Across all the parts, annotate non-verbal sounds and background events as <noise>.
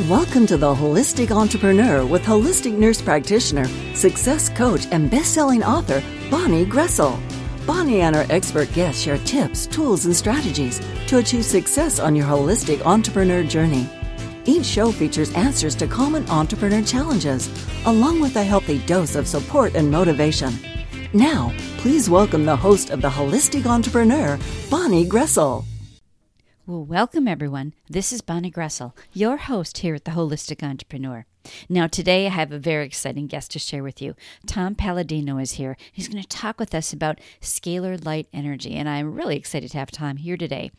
Welcome to the Holistic Entrepreneur with holistic nurse practitioner, success coach, and best-selling author Bonnie Groessl. Bonnie and her expert guests share tips, tools, and strategies to achieve success on your holistic entrepreneur journey. Each show features answers to common entrepreneur challenges, along with a healthy dose of support and motivation. Now, please welcome the host of the Holistic Entrepreneur, Bonnie Groessl. Well, welcome everyone. This is Bonnie Groessl, your host here at the Holistic Entrepreneur. Now, today I have a very exciting guest to share with you. Tom Paladino is here. He's going to talk with us about scalar light energy, and I'm really excited to have Tom here today.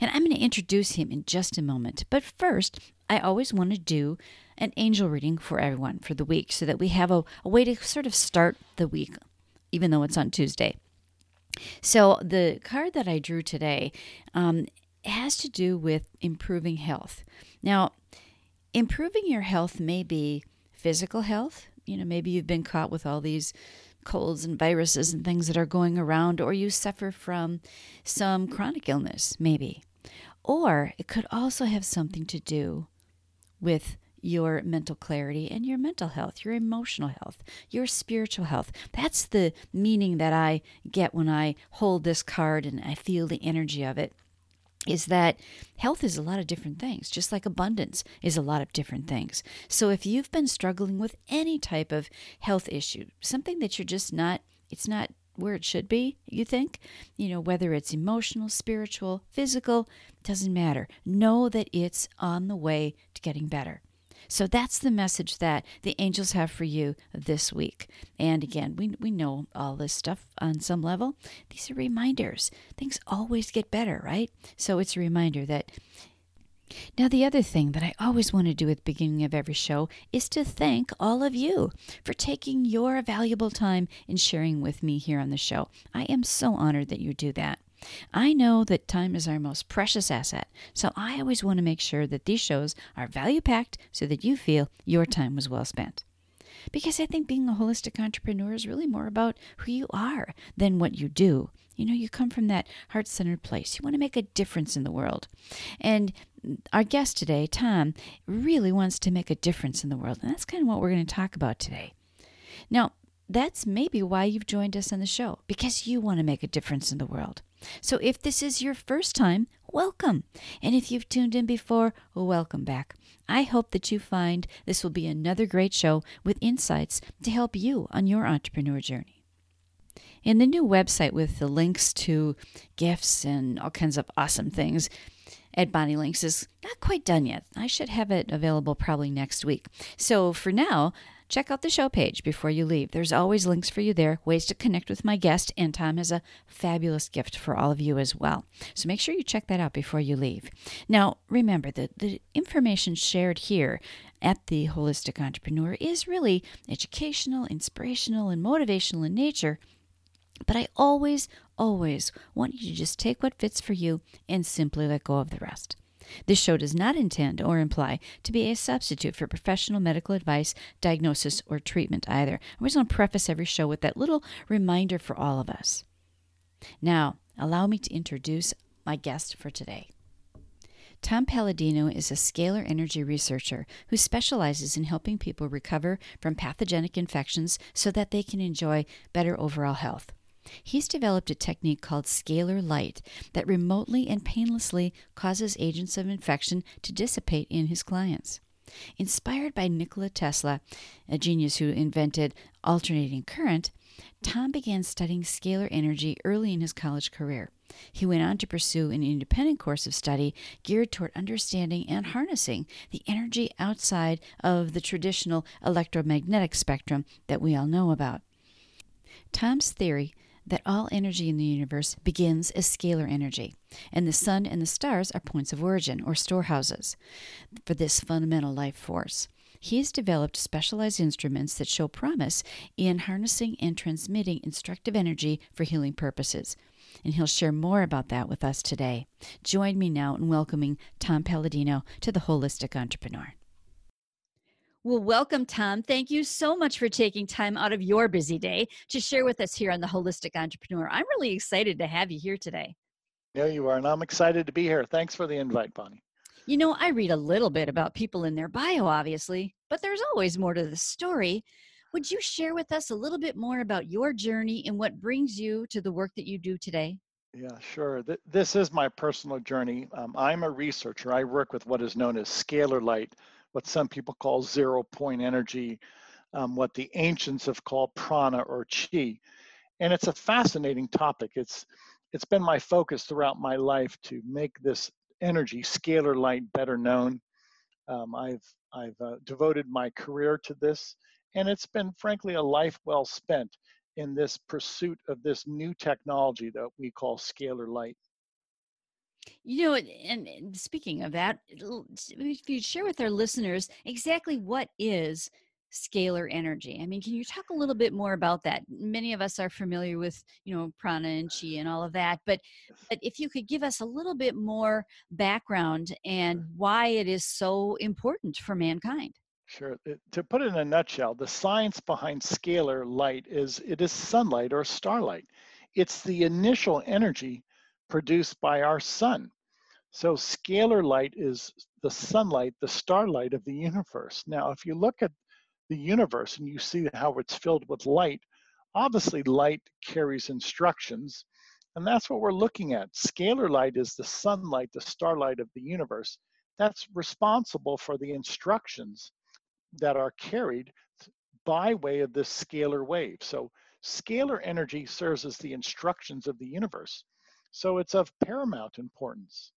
And I'm going to introduce him in just a moment. But first, I always want to do an angel reading for everyone for the week so that we have a, a way to sort of start the week, even though it's on Tuesday. So, the card that I drew today um, has to do with improving health. Now, improving your health may be physical health. You know, maybe you've been caught with all these colds and viruses and things that are going around, or you suffer from some chronic illness, maybe. Or it could also have something to do with your mental clarity and your mental health, your emotional health, your spiritual health. That's the meaning that I get when I hold this card and I feel the energy of it is that health is a lot of different things, just like abundance is a lot of different things. So if you've been struggling with any type of health issue, something that you're just not, it's not where it should be, you think, you know, whether it's emotional, spiritual, physical, doesn't matter. Know that it's on the way to getting better. So that's the message that the angels have for you this week. And again, we, we know all this stuff on some level. These are reminders. Things always get better, right? So it's a reminder that now, the other thing that I always want to do at the beginning of every show is to thank all of you for taking your valuable time in sharing with me here on the show. I am so honored that you do that. I know that time is our most precious asset, so I always want to make sure that these shows are value packed so that you feel your time was well spent. Because I think being a holistic entrepreneur is really more about who you are than what you do. You know, you come from that heart centered place. You want to make a difference in the world. And our guest today, Tom, really wants to make a difference in the world. And that's kind of what we're going to talk about today. Now, that's maybe why you've joined us on the show, because you want to make a difference in the world. So if this is your first time, welcome. And if you've tuned in before, welcome back. I hope that you find this will be another great show with insights to help you on your entrepreneur journey. In the new website with the links to gifts and all kinds of awesome things, at Bonnie Links is not quite done yet. I should have it available probably next week. So for now, check out the show page before you leave. There's always links for you there, ways to connect with my guest, and Tom has a fabulous gift for all of you as well. So make sure you check that out before you leave. Now, remember that the information shared here at the Holistic Entrepreneur is really educational, inspirational, and motivational in nature. But I always, always want you to just take what fits for you and simply let go of the rest. This show does not intend or imply to be a substitute for professional medical advice, diagnosis, or treatment either. I always want to preface every show with that little reminder for all of us. Now, allow me to introduce my guest for today. Tom Paladino is a scalar energy researcher who specializes in helping people recover from pathogenic infections so that they can enjoy better overall health. He's developed a technique called scalar light that remotely and painlessly causes agents of infection to dissipate in his clients. Inspired by Nikola Tesla, a genius who invented alternating current, Tom began studying scalar energy early in his college career. He went on to pursue an independent course of study geared toward understanding and harnessing the energy outside of the traditional electromagnetic spectrum that we all know about. Tom's theory that all energy in the universe begins as scalar energy, and the sun and the stars are points of origin or storehouses for this fundamental life force. He has developed specialized instruments that show promise in harnessing and transmitting instructive energy for healing purposes. And he'll share more about that with us today. Join me now in welcoming Tom Paladino to the Holistic Entrepreneur. Well, welcome, Tom. Thank you so much for taking time out of your busy day to share with us here on the Holistic Entrepreneur. I'm really excited to have you here today. Yeah, you are, and I'm excited to be here. Thanks for the invite, Bonnie. You know, I read a little bit about people in their bio, obviously, but there's always more to the story. Would you share with us a little bit more about your journey and what brings you to the work that you do today? Yeah, sure. Th- This is my personal journey. Um, I'm a researcher. I work with what is known as scalar light, what some people call zero point energy, um, what the ancients have called prana or chi. And it's a fascinating topic. It's it's been my focus throughout my life to make this energy, scalar light, better known. Um, I've I've uh, devoted my career to this, and it's been frankly a life well spent in this pursuit of this new technology that we call scalar light. You know, and, speaking of that, if you share with our listeners exactly what is scalar energy. I mean, can you talk a little bit more about that? Many of us are familiar with, you know, prana and chi and all of that, but but if you could give us a little bit more background and why it is so important for mankind. Sure. It- to put it in a nutshell, the science behind scalar light is it is sunlight or starlight. It's the initial energy produced by our sun. So scalar light is the sunlight, the starlight of the universe. Now, if you look at the universe and you see how it's filled with light, obviously light carries instructions, and that's what we're looking at. Scalar light is the sunlight, the starlight of the universe. That's responsible for the instructions that are carried by way of this scalar wave. So scalar energy serves as the instructions of the universe. So it's of paramount importance.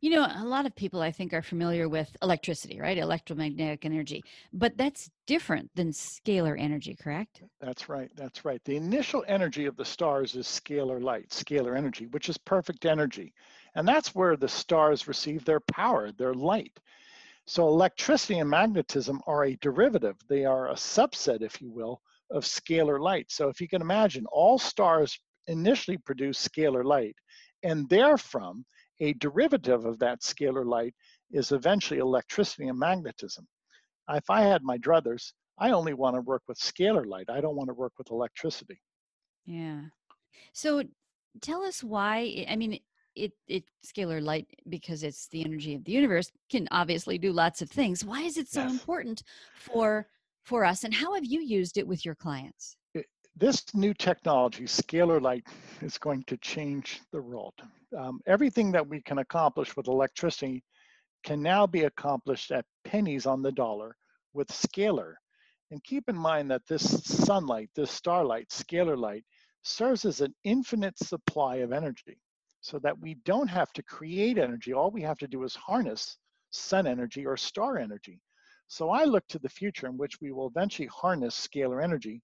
You know, a lot of people I think are familiar with electricity, right? Electromagnetic energy, but that's different than scalar energy, correct? That's right. That's right. The initial energy of the stars is scalar light, scalar energy, which is perfect energy. And that's where the stars receive their power, their light. So electricity and magnetism are a derivative. They are a subset, if you will, of scalar light. So if you can imagine, all stars initially produce scalar light, and therefrom, a derivative of that scalar light is eventually electricity and magnetism. If I had my druthers, I only want to work with scalar light. I don't want to work with electricity. Yeah. So tell us why, I mean, it, it scalar light because it's the energy of the universe can obviously do lots of things. Why is it so Yes. important for for us and how have you used it with your clients? this new technology, scalar light, <laughs> is going to change the world. Um, everything that we can accomplish with electricity can now be accomplished at pennies on the dollar with scalar. And keep in mind that this sunlight, this starlight, scalar light, serves as an infinite supply of energy so that we don't have to create energy. All we have to do is harness sun energy or star energy. So I look to the future in which we will eventually harness scalar energy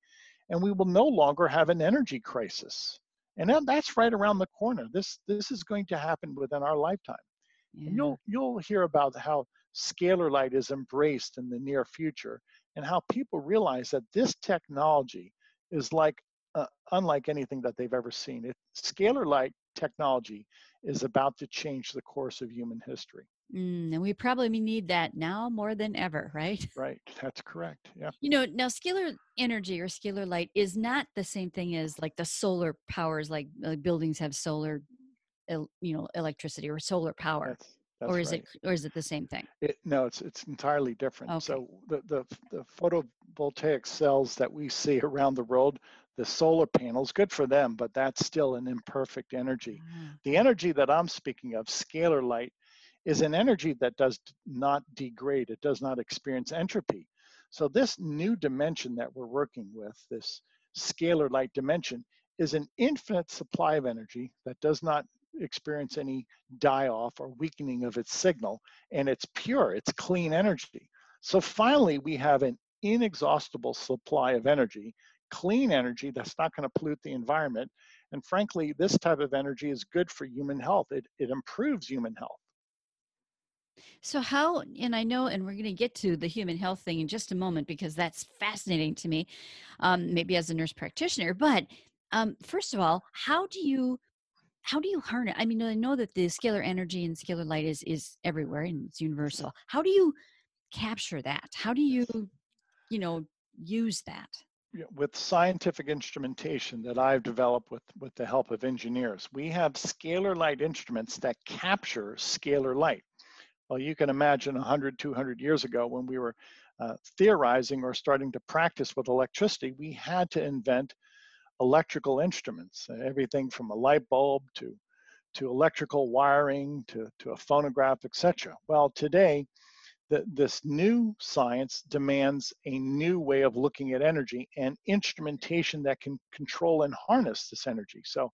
and we will no longer have an energy crisis. And that's right around the corner. This this is going to happen within our lifetime. Yeah. And you'll you'll hear about how scalar light is embraced in the near future and how people realize that this technology is like uh, unlike anything that they've ever seen. It, scalar light technology is about to change the course of human history. Mm, and we probably need that now more than ever, right? <laughs> Right. That's correct. Yeah. You know, now scalar energy or scalar light is not the same thing as like the solar powers, like, like buildings have solar, you know, electricity or solar power, That's, that's or is right. it or is it the same thing? It, no, it's it's entirely different. Okay. So the, the the photovoltaic cells that we see <laughs> around the world, the solar panels, good for them, but that's still an imperfect energy. Ah, The energy that I'm speaking of, scalar light, is an energy that does not degrade. It does not experience entropy. So this new dimension that we're working with, this scalar light dimension, is an infinite supply of energy that does not experience any die off or weakening of its signal and it's pure it's clean energy so finally we have an inexhaustible supply of energy clean energy that's not going to pollute the environment. And frankly this type of energy is good for human health. It, it improves human health. So how and I know and we're going to get to the human health thing in just a moment because that's fascinating to me um, maybe as a nurse practitioner but um, first of all how do you how do you harness I mean I know that the scalar energy and scalar light is is everywhere and it's universal. How do you capture that? How do you you know use that you know, with scientific instrumentation that I've developed with, with the help of engineers, we have scalar light instruments that capture scalar light. Well, you can imagine 100, 200 years ago when we were uh, theorizing or starting to practice with electricity, we had to invent electrical instruments, everything from a light bulb to to electrical wiring to, to a phonograph, etc. Well, today, the, this new science demands a new way of looking at energy and instrumentation that can control and harness this energy. So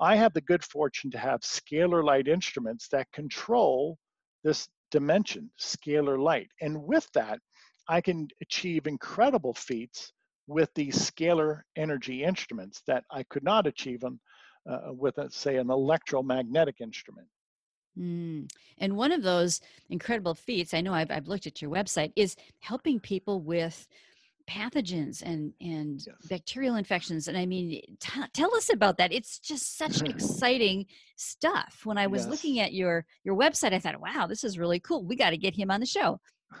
I have the good fortune to have scalar light instruments that control this dimension, scalar light. And with that, I can achieve incredible feats with these scalar energy instruments that I could not achieve them uh, with, a, say, an electromagnetic instrument. Mm. And one of those incredible feats, I know I've, I've looked at your website, is helping people with pathogens and and yes. bacterial infections. And i mean t- tell us about that. It's just such <laughs> exciting stuff. When i was yes. looking at your your website i thought wow this is really cool. We got to get him on the show. <laughs>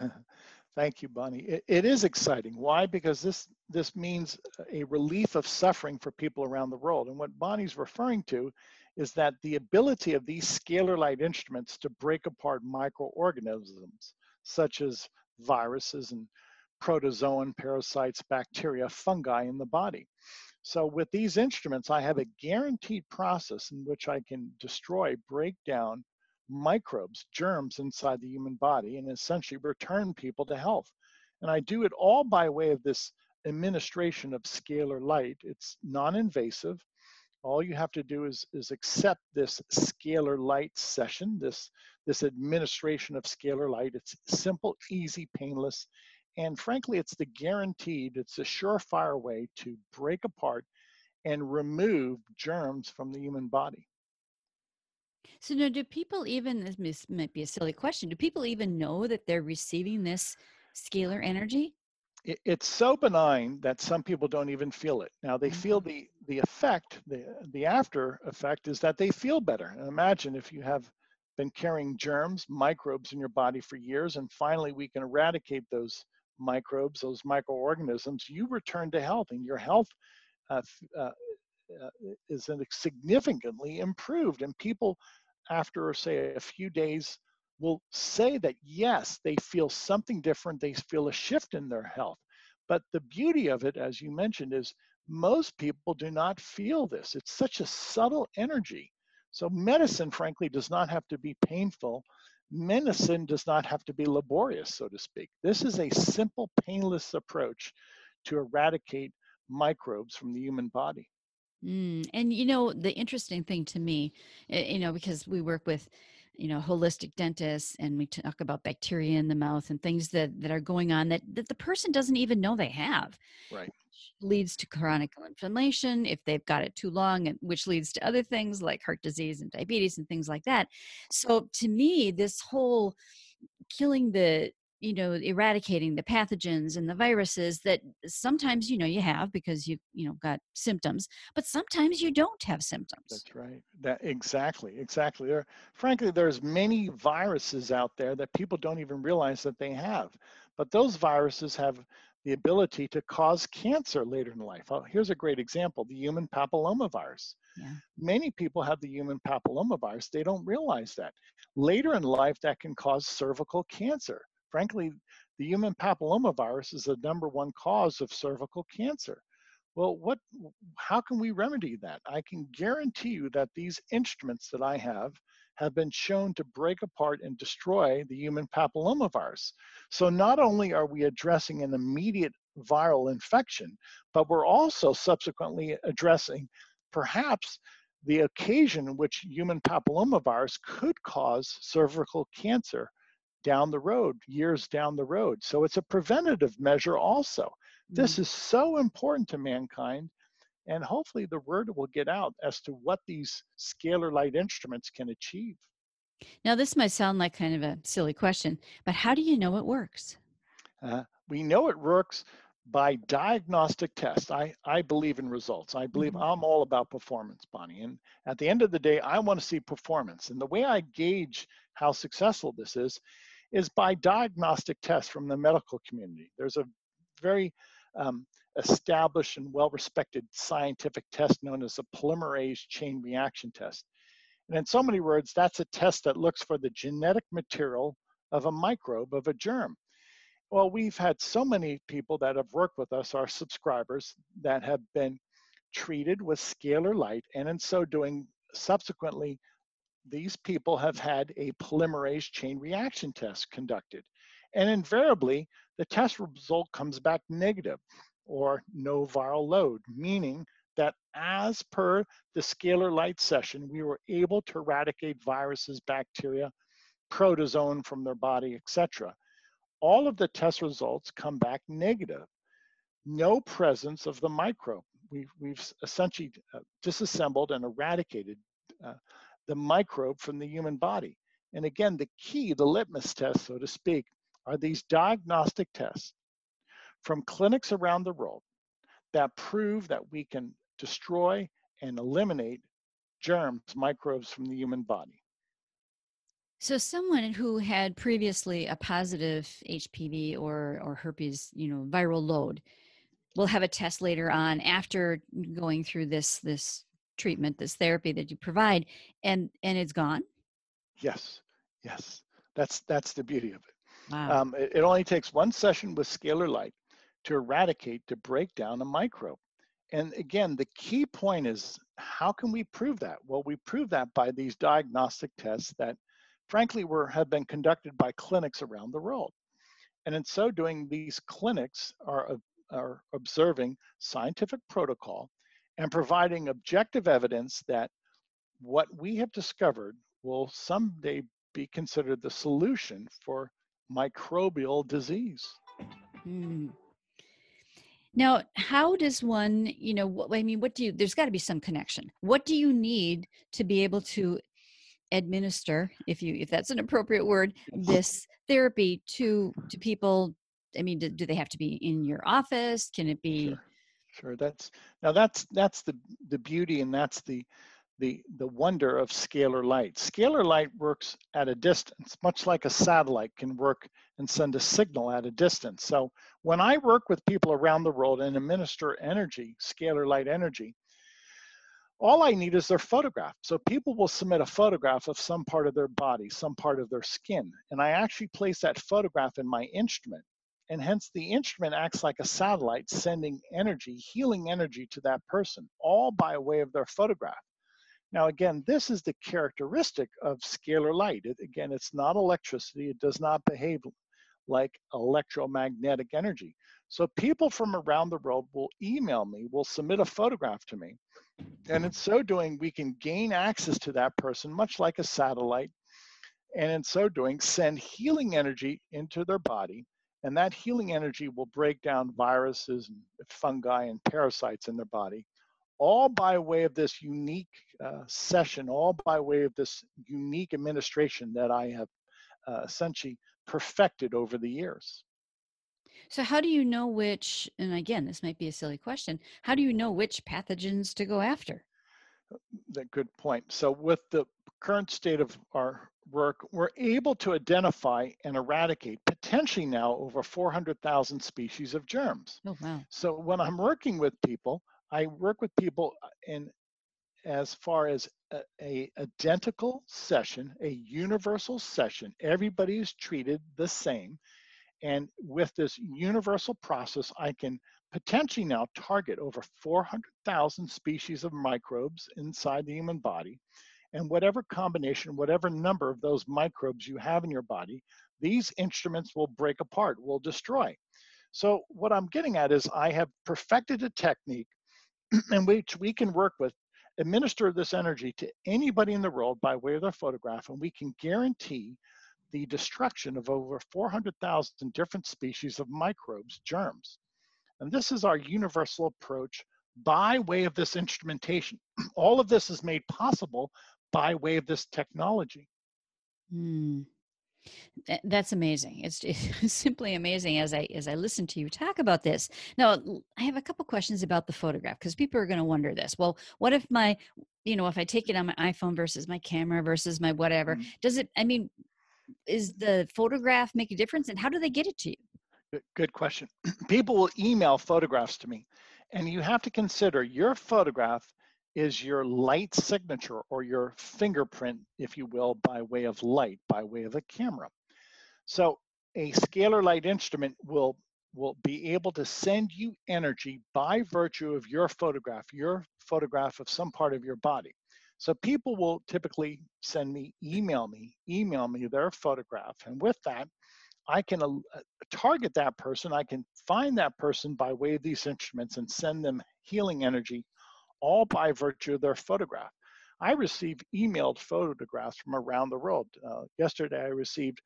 Thank you bonnie. It, it is exciting. Why? Because this this means a relief of suffering for people around the world. And what bonnie's referring to is that the ability of these scalar light instruments to break apart microorganisms such as viruses and protozoan, parasites, bacteria, fungi in the body. So with these instruments, I have a guaranteed process in which I can destroy, break down microbes, germs inside the human body, and essentially return people to health. And I do it all by way of this administration of scalar light. It's non-invasive. All you have to do is, is accept this scalar light session, this, this administration of scalar light. It's simple, easy, painless, and frankly, it's the guaranteed, it's a surefire way to break apart and remove germs from the human body. So now do people even this might be a silly question, do people even know that they're receiving this scalar energy? It, it's so benign that some people don't even feel it. Now they mm-hmm. feel the the effect, the the after effect is that they feel better. And imagine if you have been carrying germs, microbes in your body for years, and finally we can eradicate those microbes, those microorganisms, you return to health and your health uh, uh, uh, is significantly improved. And people, after say a few days, will say that yes, they feel something different, they feel a shift in their health. But the beauty of it, as you mentioned, is most people do not feel this. It's such a subtle energy. So medicine, frankly, does not have to be painful medicine does not have to be laborious, so to speak. This is a simple, painless approach to eradicate microbes from the human body. Mm, and you know, the interesting thing to me, eh, you know, because we work with, you know, holistic dentists and we talk about bacteria in the mouth and things that, that are going on that, that the person doesn't even know they have. Right leads to chronic inflammation if they've got it too long and which leads to other things like heart disease and diabetes and things like that so to me this whole killing the you know eradicating the pathogens and the viruses that sometimes you know you have because you you know got symptoms but sometimes you don't have symptoms that's right that exactly exactly there frankly there's many viruses out there that people don't even realize that they have but those viruses have the ability to cause cancer later in life. Oh, here's a great example the human papillomavirus. Yeah. Many people have the human papillomavirus, they don't realize that. Later in life, that can cause cervical cancer. Frankly, the human papillomavirus is the number one cause of cervical cancer. Well, what, how can we remedy that? I can guarantee you that these instruments that I have have been shown to break apart and destroy the human papillomavirus. So not only are we addressing an immediate viral infection, but we're also subsequently addressing perhaps the occasion in which human papillomavirus could cause cervical cancer down the road, years down the road. So it's a preventative measure also. Mm-hmm. This is so important to mankind and hopefully the word will get out as to what these scalar light instruments can achieve. Now, this might sound like kind of a silly question, but how do you know it works? Uh, we know it works by diagnostic tests. I, I believe in results. I believe mm-hmm. I'm all about performance, Bonnie. And at the end of the day, I want to see performance. And the way I gauge how successful this is, is by diagnostic tests from the medical community. There's a very um, established and well-respected scientific test known as a polymerase chain reaction test. And in so many words, that's a test that looks for the genetic material of a microbe, of a germ. Well, we've had so many people that have worked with us, our subscribers, that have been treated with scalar light, and in so doing, subsequently, these people have had a polymerase chain reaction test conducted. And invariably, the test result comes back negative or no viral load, meaning that as per the scalar light session, we were able to eradicate viruses, bacteria, protozoan from their body, etc. All of the test results come back negative. No presence of the microbe. We've, we've essentially uh, disassembled and eradicated uh, the microbe from the human body. And again, the key, the litmus test, so to speak, are these diagnostic tests from clinics around the world that prove that we can destroy and eliminate germs, microbes from the human body. So someone who had previously a positive HPV or or herpes, you know, viral load will have a test later on after going through this this treatment, this therapy that you provide and and it's gone? Yes. Yes. That's that's the beauty of it. Wow. Um, it, it only takes one session with scalar light to eradicate, to break down a microbe. And again, the key point is how can we prove that? Well, we prove that by these diagnostic tests that frankly were have been conducted by clinics around the world. And in so doing, these clinics are, are observing scientific protocol and providing objective evidence that what we have discovered will someday be considered the solution for microbial disease. Mm. Now, how does one, you know, what, I mean, what do you, there's got to be some connection. What do you need to be able to administer, if you, if that's an appropriate word, this therapy to, to people? I mean, do, do they have to be in your office? Can it be? Sure. Sure. That's now that's that's the the beauty and that's the the, the wonder of scalar light. Scalar light works at a distance, much like a satellite can work and send a signal at a distance. So when I work with people around the world and administer energy, scalar light energy, all I need is their photograph. So people will submit a photograph of some part of their body, some part of their skin, and I actually place that photograph in my instrument. And hence the instrument acts like a satellite sending energy, healing energy to that person, all by way of their photograph. Now, again, this is the characteristic of scalar light. It, again, it's not electricity. It does not behave like electromagnetic energy. So people from around the world will email me, will submit a photograph to me. And in so doing, we can gain access to that person, much like a satellite. And in so doing, send healing energy into their body. And that healing energy will break down viruses and fungi and parasites in their body all by way of this unique uh, session, all by way of this unique administration that I have uh, essentially perfected over the years. So, how do you know which, and again, this might be a silly question, how do you know which pathogens to go after? That good point. So, with the current state of our work, we're able to identify and eradicate potentially now over 400,000 species of germs. Oh, wow. So, when I'm working with people, I work with people uh, in as far as a, a, identical session, a universal session. Everybody is treated the same. And with this universal process, I can potentially now target over 400,000 species of microbes inside the human body. And whatever combination, whatever number of those microbes you have in your body, these instruments will break apart, will destroy. So, what I'm getting at is I have perfected a technique <clears throat> in which we can work with administer this energy to anybody in the world by way of their photograph, and we can guarantee the destruction of over 400,000 different species of microbes, germs. And this is our universal approach by way of this instrumentation. <clears throat> All of this is made possible by way of this technology. Mm. That's amazing. It's, <laughs> it's, simply amazing as I as I listen to you talk about this. Now, I have a couple questions about the photograph because people are going to wonder this. Well, what if my, you know, if I take it on my iPhone versus my camera versus my whatever, mm-hmm. does it? I mean, is the photograph make a difference, and how do they get it to you? Good, good question. <clears throat> People will email photographs to me, and you have to consider your photograph is your light signature or your fingerprint, if you will, by way of light, by way of a camera. So a scalar light instrument will will be able to send you energy by virtue of your photograph, your photograph of some part of your body. So people will typically send me, email me, email me their photograph. And with that, I can uh, target that person. I can find that person by way of these instruments and send them healing energy, all by virtue of their photograph. I receive emailed photographs from around the world. Uh, yesterday, I received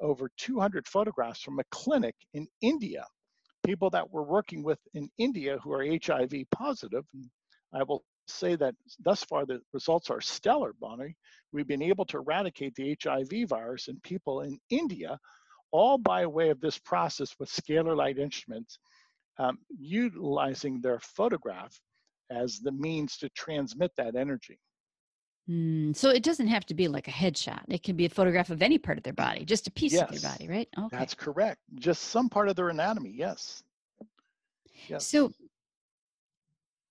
over 200 photographs from a clinic in India, people that we're working with in India who are HIV positive. I will say that thus far the results are stellar, Bonnie. We've been able to eradicate the HIV virus in people in India, all by way of this process with scalar light instruments, um, utilizing their photograph as the means to transmit that energy. Mm, so it doesn't have to be like a headshot. It can be a photograph of any part of their body, just a piece yes, of their body, right? Okay. That's correct. Just some part of their anatomy, yes. Yes. So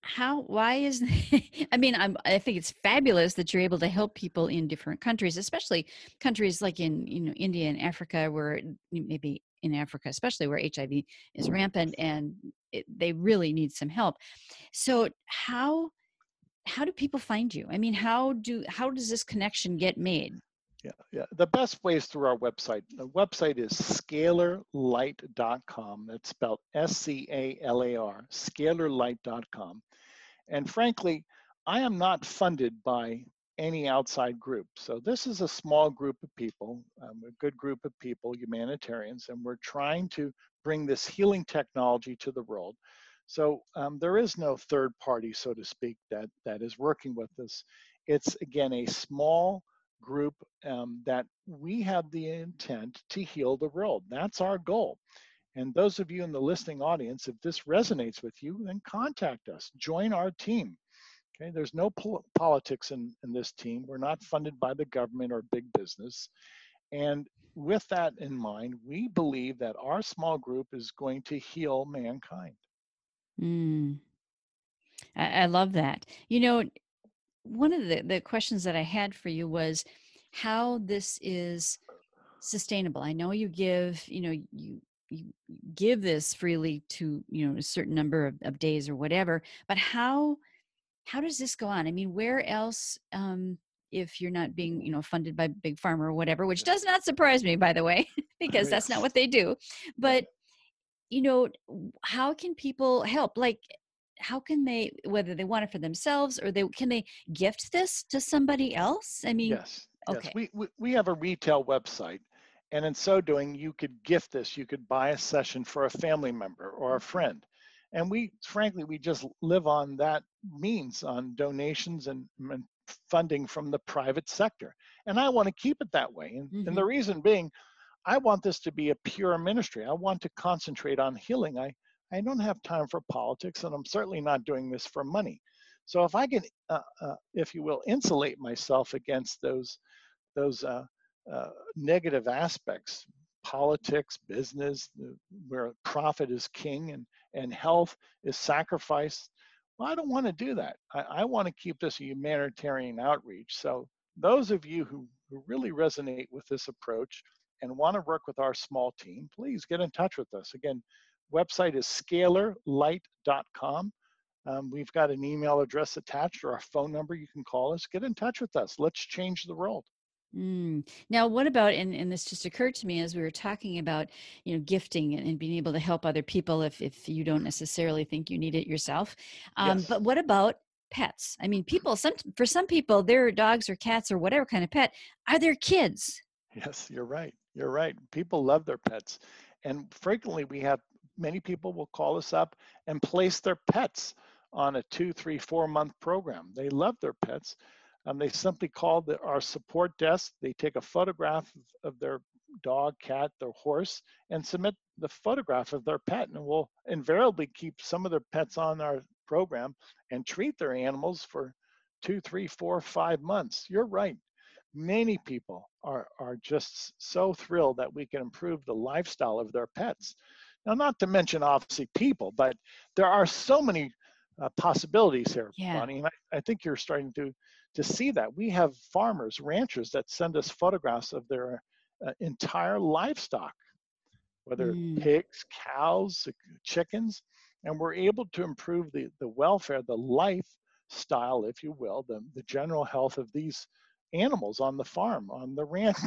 how why is <laughs> i mean I'm, i think it's fabulous that you're able to help people in different countries especially countries like in you know india and africa where maybe in africa especially where hiv is mm-hmm. rampant and it, they really need some help. So how how do people find you? I mean how do how does this connection get made? Yeah yeah the best way is through our website. The website is scalarlight.com that's spelled s-c-a-l-a-r scalarlight.com and frankly i am not funded by any outside group so this is a small group of people um, a good group of people humanitarians and we're trying to bring this healing technology to the world so um, there is no third party, so to speak, that, that is working with us. It's again a small group um, that we have the intent to heal the world. That's our goal. And those of you in the listening audience, if this resonates with you, then contact us. Join our team. Okay, there's no pol- politics in, in this team. We're not funded by the government or big business. And with that in mind, we believe that our small group is going to heal mankind. Mm. I, I love that. You know, one of the, the questions that I had for you was how this is sustainable. I know you give, you know, you you give this freely to you know a certain number of, of days or whatever but how how does this go on? I mean where else um if you're not being you know funded by big pharma or whatever which does not surprise me by the way <laughs> <laughs> because that's not what they do but you know how can people help? Like how can they whether they want it for themselves or they can they gift this to somebody else? I mean yes okay. Yes. We, we we have a retail website and in so doing you could gift this you could buy a session for a family member or a friend and we frankly we just live on that means on donations and, and funding from the private sector and i want to keep it that way and, mm-hmm. and the mm-hmm. reason being I want this to be a pure ministry. I want to concentrate on healing. I, I don't have time for politics, and I'm certainly not doing this for money. So if I can, uh, uh, if you will, insulate myself against those those uh, uh negative aspects, politics, business, where profit is king and and health is sacrificed. Well, I don't want to do that. I, I want to keep this a humanitarian outreach. So those of you who, who really resonate with this approach, and want to work with our small team, please get in touch with us. Again, website is scalarlight.com. Um, we've got an email address attached or a phone number. You can call us. Get in touch with us. Let's change the world. Mm. Now, what about, and, and this just occurred to me as we were talking about, you know, gifting and, and being able to help other people if, if you don't necessarily think you need it yourself. Um, yes. But what about pets? I mean, people, some, for some people, their dogs or cats or whatever kind of pet are their kids. Yes, you're right. You're right. People love their pets. And frequently we have many people will call us up and place their pets on a two, three, four month program. They love their pets. Um, they simply call the, our support desk. They take a photograph of, of their dog, cat, their horse, and submit the photograph of their pet. And we'll invariably keep some of their pets on our program and treat their animals for two, three, four, five months. You're right many people are, are just so thrilled that we can improve the lifestyle of their pets. Now, not to mention obviously people, but there are so many uh, possibilities here, yeah. Bonnie. And I, I think you're starting to to see that. We have farmers, ranchers that send us photographs of their uh, entire livestock, whether Mm. pigs, cows, uh, chickens, and we're able to improve the, the welfare, the lifestyle, if you will, the, the general health of these animals on the farm, on the <laughs> ranch.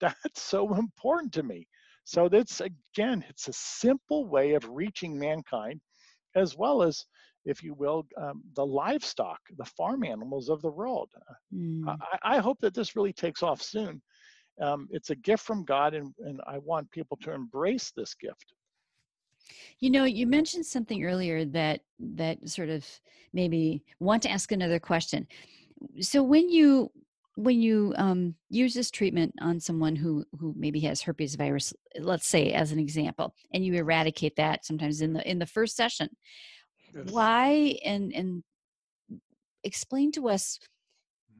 That's so important to me. So that's again, it's a simple way of reaching mankind, as well as, if you will, um, the livestock, the farm animals of the world. Mm. I, I hope that this really takes off soon. Um, it's a gift from God, and, and I want people to embrace this gift. You know, you mentioned something earlier that that sort of maybe want to ask another question. So when you when you um, use this treatment on someone who who maybe has herpes virus, let's say as an example, and you eradicate that sometimes in the in the first session, Yes. why and and explain to us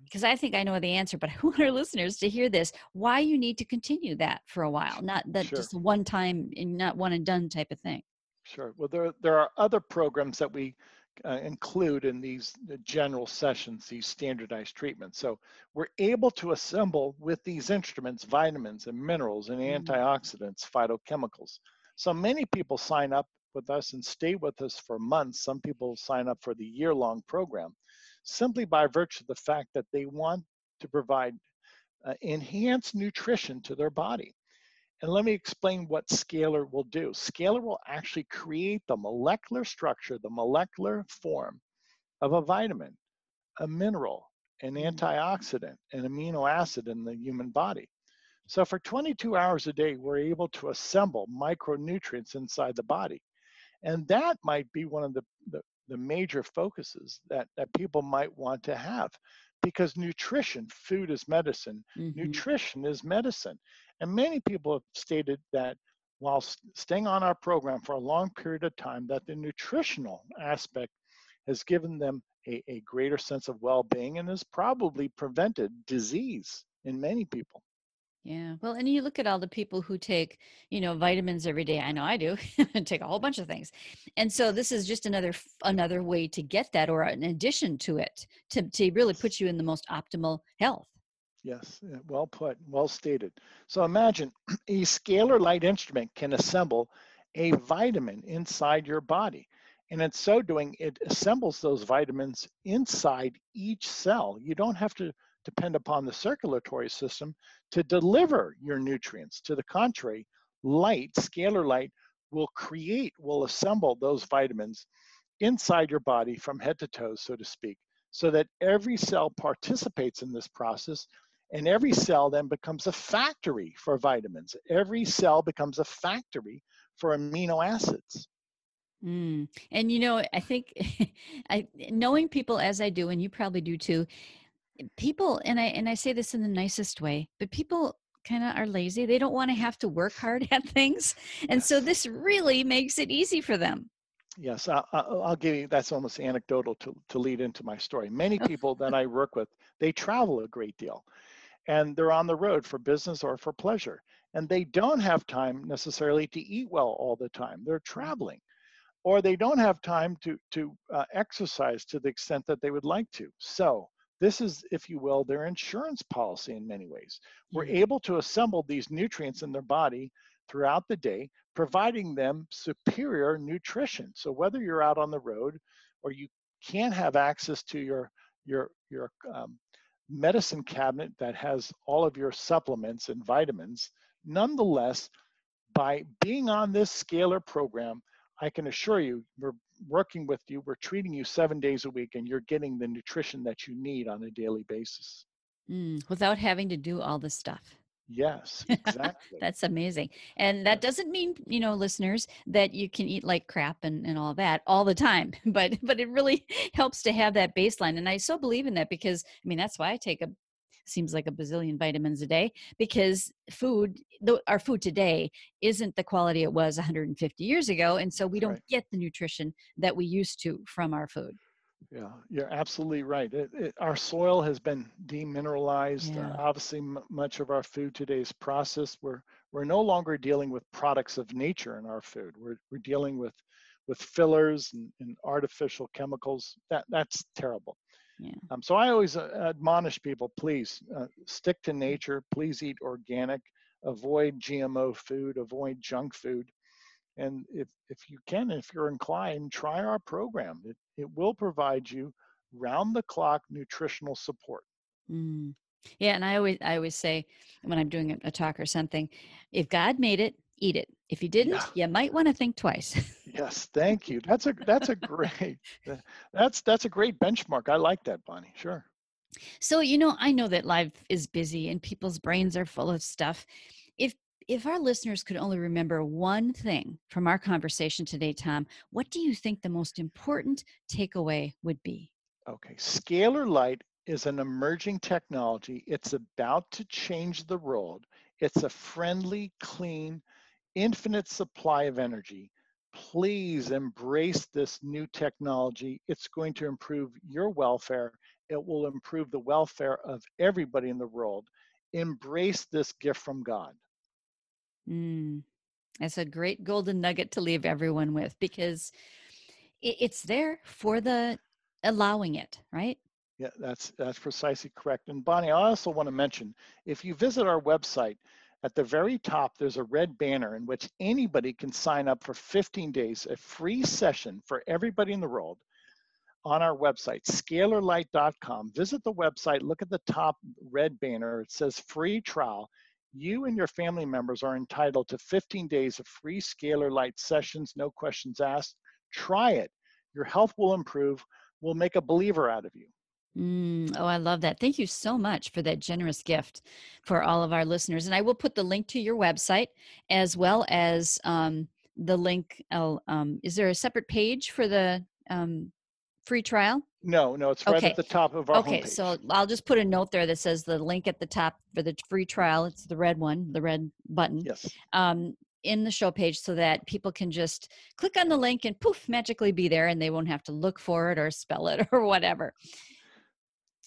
because I think I know the answer, but I <laughs> want our listeners to hear this. Why you need to continue that for a while, not that Sure. just one time and not one and done type of thing. Sure. Well, there, there are other programs that we uh, include in these general sessions, these standardized treatments. So we're able to assemble with these instruments vitamins and minerals and Mhm. antioxidants, phytochemicals. So many people sign up with us and stay with us for months. Some people sign up for the year long program simply by virtue of the fact that they want to provide uh, enhanced nutrition to their body. And let me explain what Scalar will do. Scalar will actually create the molecular structure, the molecular form of a vitamin, a mineral, an Mm. antioxidant, an amino acid in the human body. So for 22 hours a day, we're able to assemble micronutrients inside the body. And that might be one of the, the, the major focuses that, that people might want to have because nutrition, food is medicine, Mhm. nutrition is medicine. And many people have stated that while staying on our program for a long period of time, that the nutritional aspect has given them a, a greater sense of well-being and has probably prevented disease in many people. Yeah. Well, and you look at all the people who take, you know, vitamins every day. I know I do. <laughs> I take a whole bunch of things. And so this is just another another way to get that or an addition to it to to really put you in the most optimal health. Yes, well put, well stated. So imagine <clears throat> a scalar light instrument can assemble a vitamin inside your body. And in so doing, it assembles those vitamins inside each cell. You don't have to depend upon the circulatory system to deliver your nutrients. To the contrary, light, scalar light, will create, will assemble those vitamins inside your body from head to toe, so to speak, so that every cell participates in this process and every cell then becomes a factory for vitamins. Every cell becomes a factory for amino acids. Mm. And you know, I think <laughs> I knowing people as I do, and you probably do too. People, and I and I say this in the nicest way, but people kind of are lazy. They don't want to have to work hard <laughs> at things, and so this really makes it easy for them. Yes, I, I, I'll give you that's almost anecdotal to, to lead into my story. Many <laughs> people that I work with, they travel a great deal and they're on the road for business or for pleasure. And they don't have time necessarily to eat well all the time. They're traveling or they don't have time to, to uh, exercise to the extent that they would like to. So, this is, if you will, their insurance policy in many ways. We're Mm. able to assemble these nutrients in their body throughout the day, providing them superior nutrition. So whether you're out on the road or you can't have access to your your your um, medicine cabinet that has all of your supplements and vitamins, nonetheless, by being on this scalar program, I can assure you we're working with you, we're treating you seven days a week, and you're getting the nutrition that you need on a daily basis. Mm. Without having to do all this stuff. Yes, <laughs> exactly. That's amazing. And that doesn't mean, you know, listeners, that you can eat like crap and, and all that all the time. <laughs> But but it really <laughs> helps to have that baseline. And I so believe in that because I mean that's why I take a seems like a bazillion vitamins a day because food the, our food today isn't the quality it was 150 years ago and so we don't Right. get the nutrition that we used to from our food Yeah, you're absolutely right. It, it, our soil has been demineralized. Yeah. Uh, obviously, m- much of our food today is processed. We're we're no longer dealing with products of nature in our food. We're we're dealing with with fillers and, and artificial chemicals. That that's terrible. Yeah. Um, so I always uh, admonish people: please uh, stick to nature. Please eat organic. avoid GMO food, avoid junk food. And if, if you can, if you're inclined, try our program. It, it will provide you round the clock nutritional support. Mm. Yeah, and I always I always say when I'm doing a, talk or something, if God made it, eat it. If you didn't, yeah. you might want to think twice. <laughs> yes, thank you. That's a that's a great that's that's a great benchmark. I like that, Bonnie. Sure. So, you know, I know that life is busy and people's brains are full of stuff. If if our listeners could only remember one thing from our conversation today, Tom, what do you think the most important takeaway would be? Okay, scalar light is an emerging technology. It's about to change the world. It's a friendly, clean, infinite supply of energy. Please embrace this new technology. It's going to improve your welfare. It will improve the welfare of everybody in the world. Embrace this gift from God. Mm, that's a great golden nugget to leave everyone with because it's there for the allowing it, right? Yeah, that's that's precisely correct. And Bonnie, I also want to mention, if you visit our website, at the very top, there's a red banner in which anybody can sign up for 15 days, a free session for everybody in the world on our website, scalarlight.com. Visit the website, look at the top red banner. It says free trial. You and your family members are entitled to 15 days of free Scalar Light sessions, no questions asked. Try it. Your health will improve. We'll make a believer out of you. Mm, oh, I love that. Thank you so much for that generous gift for all of our listeners. And I will put the link to your website as well as um, the link. Um, is there a separate page for the um, free trial? No, no, it's right okay. at the top of our Okay, homepage. so I'll just put a note there that says the link at the top for the free trial. It's the red one, the red button. Yes. Um, in the show page so that people can just click on the link and poof magically be there and they won't have to look for it or spell it <laughs> or whatever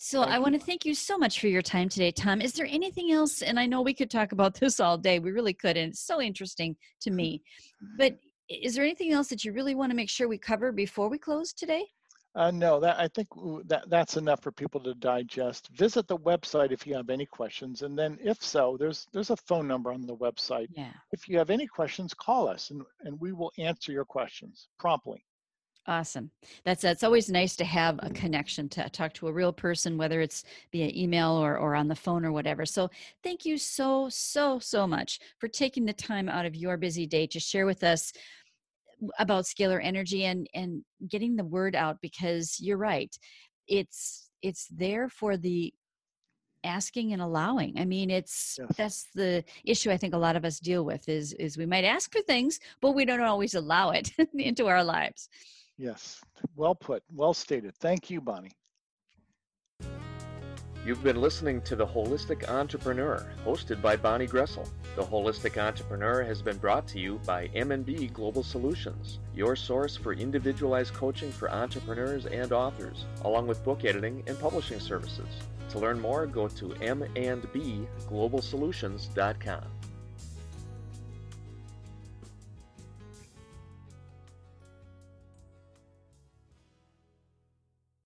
so thank I want to thank you so much for your time today, Tom. Is there anything else? And I know we could talk about <laughs> this all day. We really could, and it's so interesting to <laughs> me. But is there anything else that you really want to make sure we cover before we close today? Uh, no, that I think that that's enough for people to digest. Visit the website if you have any questions, and then if so, there's there's a phone number on the website. Yeah. If you have any questions, call us, and and we will answer your questions promptly. Awesome. That's that's always nice to have a mm-hmm. connection to talk to a real person, whether it's via email or, or on the phone or whatever. So thank you so, so, so much for taking the time out of your busy day to share with us about scalar energy and and getting the word out because you're right. It's it's there for the asking and allowing i mean it's that's the issue i think a lot of us deal with is is we might ask for things but we don't always allow it <laughs> into our lives Yes, well put, well stated. Thank you, Bonnie. You've been listening to The Holistic Entrepreneur, hosted by Bonnie Groessl. The Holistic Entrepreneur has been brought to you by M&B Global Solutions, your source for individualized coaching for entrepreneurs and authors, along with book editing and publishing services. To learn more, go to m&bglobalsolutions.com.